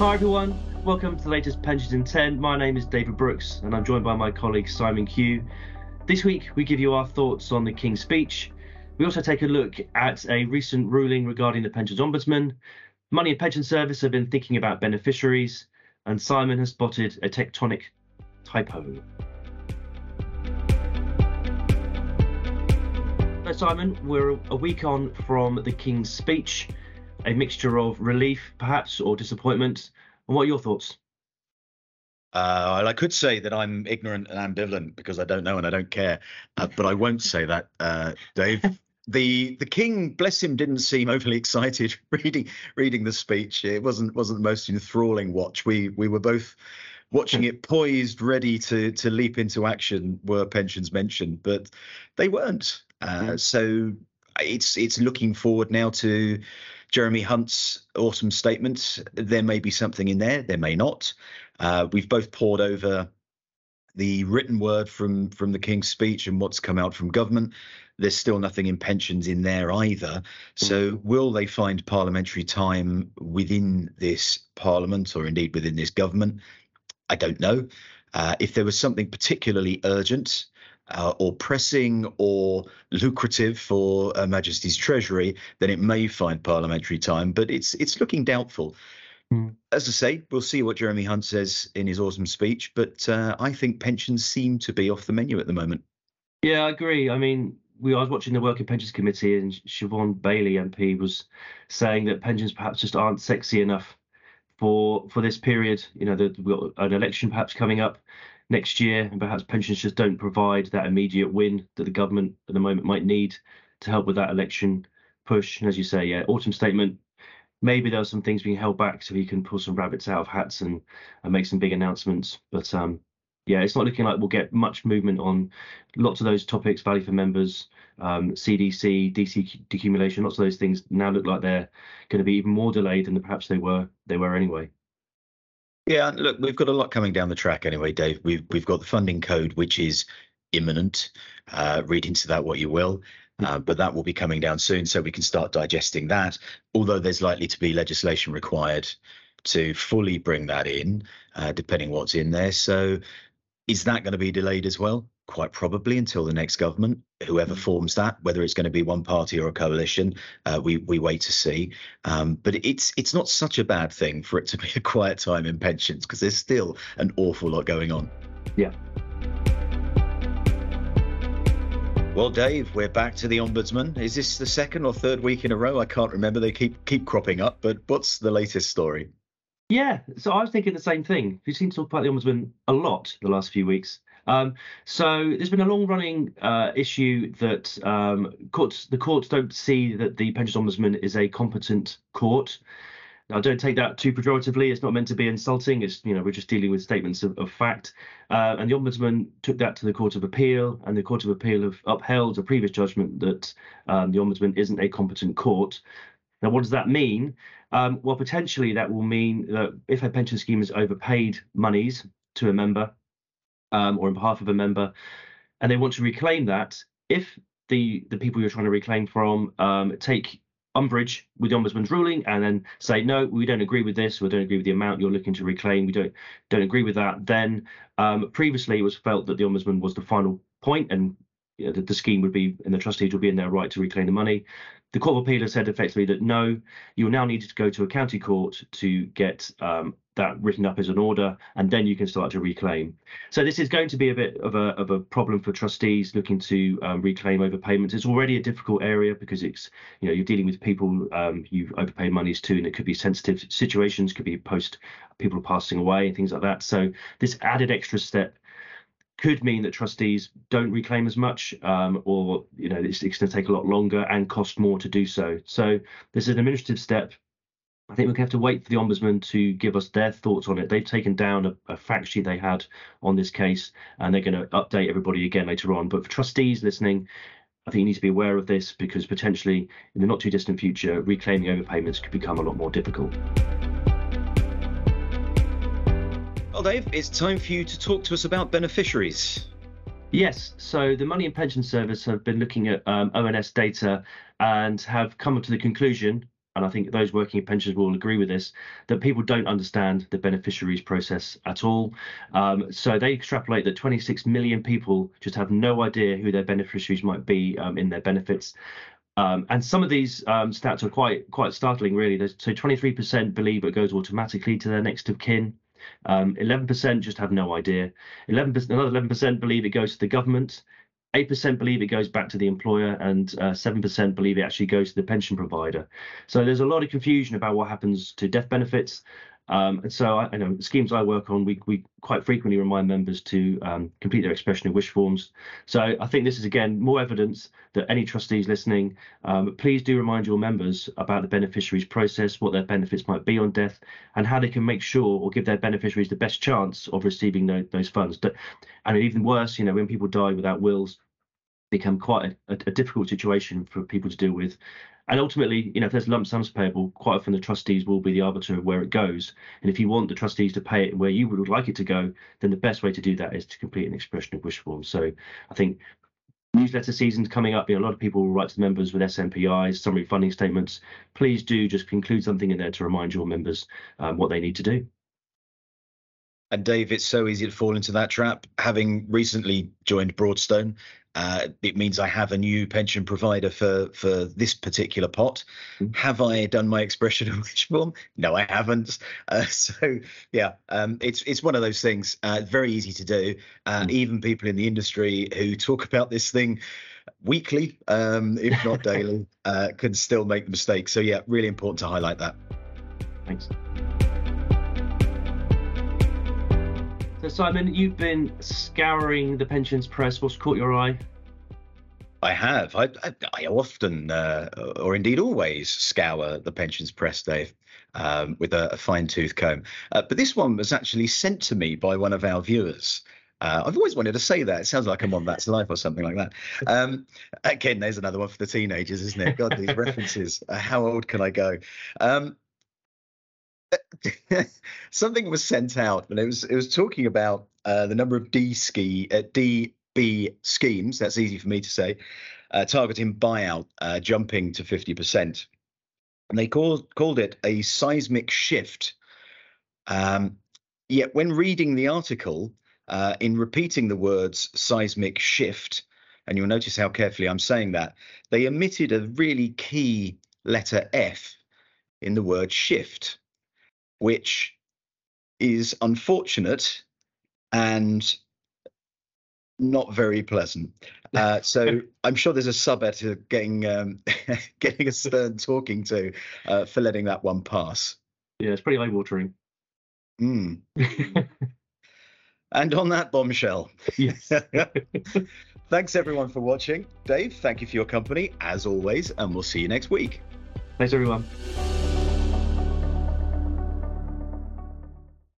Hi everyone, welcome to the latest Pensions in 10. My name is David Brooks and I'm joined by my colleague Simon Q. This week we give you our thoughts on the King's speech. We also take a look at a recent ruling regarding the Pensions Ombudsman. Money and Pension Service have been thinking about beneficiaries and Simon has spotted a tectonic typo. So Simon, we're a week on from the King's speech a mixture of relief, perhaps, or disappointment. And what are your thoughts? Uh, I could say that I'm ignorant and ambivalent because I don't know and I don't care, uh, but I won't say that, uh, Dave. the the king, bless him, didn't seem overly excited reading reading the speech. It wasn't wasn't the most enthralling watch. We we were both watching it poised, ready to to leap into action. Were pensions mentioned, but they weren't. Uh, so it's it's looking forward now to Jeremy Hunt's autumn statement. There may be something in there, there may not. Uh, we've both pored over the written word from from the King's speech and what's come out from government. There's still nothing in pensions in there either. So mm. will they find parliamentary time within this parliament or indeed within this government? I don't know. Uh, if there was something particularly urgent, uh, or pressing or lucrative for Her Majesty's Treasury, then it may find parliamentary time, but it's it's looking doubtful. Mm. As I say, we'll see what Jeremy Hunt says in his autumn speech, but uh, I think pensions seem to be off the menu at the moment. Yeah, I agree. I mean, we I was watching the Work and Pensions Committee, and Siobhan Baillie MP was saying that pensions perhaps just aren't sexy enough for for this period. You know, that we've got an election perhaps coming up next year, and perhaps pensions just don't provide that immediate win that the government at the moment might need to help with that election push. And as you say, yeah, autumn statement. Maybe there are some things being held back so he can pull some rabbits out of hats and, and make some big announcements. But um, yeah, it's not looking like we'll get much movement on lots of those topics, value for members, um, CDC, DC decumulation, lots of those things now look like they're going to be even more delayed than perhaps they were they were anyway. Yeah, look, we've got a lot coming down the track anyway, Dave. We've we've got the funding code, which is imminent. Uh, read into that what you will. Uh, but that will be coming down soon, so we can start digesting that. Although there's likely to be legislation required to fully bring that in, uh, depending what's in there. So, is that going to be delayed as well? Quite probably until the next government, whoever mm. forms that, whether it's going to be one party or a coalition, uh, we we wait to see. Um, but it's it's not such a bad thing for it to be a quiet time in pensions because there's still an awful lot going on. Yeah. Well, Dave, we're back to the ombudsman. Is this the second or third week in a row? I can't remember. They keep keep cropping up. But what's the latest story? Yeah, so I was thinking the same thing. We've seen talk about the ombudsman a lot the last few weeks. Um, so there's been a long-running uh, issue that um, courts, the courts don't see that the pensions ombudsman is a competent court. Now, don't take that too pejoratively. It's not meant to be insulting. It's you know we're just dealing with statements of, of fact. Uh, and the ombudsman took that to the Court of Appeal, and the Court of Appeal have upheld a previous judgment that um, the ombudsman isn't a competent court. Now, what does that mean? Um, well, potentially that will mean that if a pension scheme has overpaid monies to a member, um, or on behalf of a member, and they want to reclaim that, if the the people you're trying to reclaim from um, take umbrage with the ombudsman's ruling and then say no we don't agree with this we don't agree with the amount you're looking to reclaim we don't don't agree with that then um, previously it was felt that the ombudsman was the final point and you know, the, the, scheme would be and the trustees would be in their right to reclaim the money. The Court of Appeal has said effectively that no, you will now need to go to a county court to get um, that written up as an order, and then you can start to reclaim. So this is going to be a bit of a of a problem for trustees looking to um, reclaim overpayments. It's already a difficult area because it's you know you're dealing with people um, you've overpaid monies to, and it could be sensitive situations, could be post people passing away and things like that. So this added extra step could mean that trustees don't reclaim as much, um, or you know it's, it's going to take a lot longer and cost more to do so. So this is an administrative step. I think we have to wait for the ombudsman to give us their thoughts on it. They've taken down a, a fact sheet they had on this case, and they're going to update everybody again later on. But for trustees listening, I think you need to be aware of this because potentially in the not too distant future, reclaiming overpayments could become a lot more difficult. Well, Dave, it's time for you to talk to us about beneficiaries. Yes, so the Money and Pension Service have been looking at um, ONS data and have come to the conclusion, and I think those working in pensions will agree with this, that people don't understand the beneficiaries process at all. Um, so they extrapolate that 26 million people just have no idea who their beneficiaries might be um, in their benefits. Um, and some of these um, stats are quite quite startling, really. So 23% believe it goes automatically to their next of kin. 11% um, just have no idea. 11%, another 11% believe it goes to the government. 8% believe it goes back to the employer and uh, 7% believe it actually goes to the pension provider. So there's a lot of confusion about what happens to death benefits. Um, and so I, I, know schemes I work on, we, we quite frequently remind members to um, complete their expression of wish forms. So I think this is again more evidence that any trustees listening, um, please do remind your members about the beneficiaries process, what their benefits might be on death, and how they can make sure or give their beneficiaries the best chance of receiving those, those funds. And even worse, you know, when people die without wills, become quite a, a, difficult situation for people to deal with. And ultimately, you know, if there's lump sums payable, quite often the trustees will be the arbiter of where it goes. And if you want the trustees to pay it where you would like it to go, then the best way to do that is to complete an expression of wish form. So I think newsletter season's coming up. You know, a lot of people will write to members with SMPIs, summary funding statements. Please do just include something in there to remind your members um, what they need to do. And Dave, it's so easy to fall into that trap. Having recently joined Broadstone, uh, it means I have a new pension provider for for this particular pot. Mm-hmm. Have I done my expression of wish form? No, I haven't. Uh, so yeah, um, it's it's one of those things. Uh, very easy to do. Mm-hmm. Even people in the industry who talk about this thing weekly, um, if not daily, uh, can still make the mistake. So yeah, really important to highlight that. Thanks. So Simon, you've been scouring the pensions press. What's caught your eye? I have. I, I, I often, uh, or indeed always, scour the pensions press, Dave, um, with a, a fine tooth comb. Uh, but this one was actually sent to me by one of our viewers. Uh, I've always wanted to say that. It sounds like I'm on That's Life or something like that. Um, again, there's another one for the teenagers, isn't it? God, these references. Uh, how old can I go? Um, something was sent out, and it was it was talking about uh, the number of D ski uh, DB schemes. That's easy for me to say. Uh, targeting buyout uh, jumping to fifty percent, and they called called it a seismic shift. Um, yet when reading the article, uh, in repeating the words seismic shift, and you'll notice how carefully I'm saying that, they omitted a really key letter F in the word shift which is unfortunate and not very pleasant. Uh, so I'm sure there's a sub editor getting um, getting a stern talking to uh, for letting that one pass. Yeah, it's pretty eye watering. Mm. and on that bombshell. Yes. Thanks everyone for watching. Dave, thank you for your company as always, and we'll see you next week. Thanks everyone.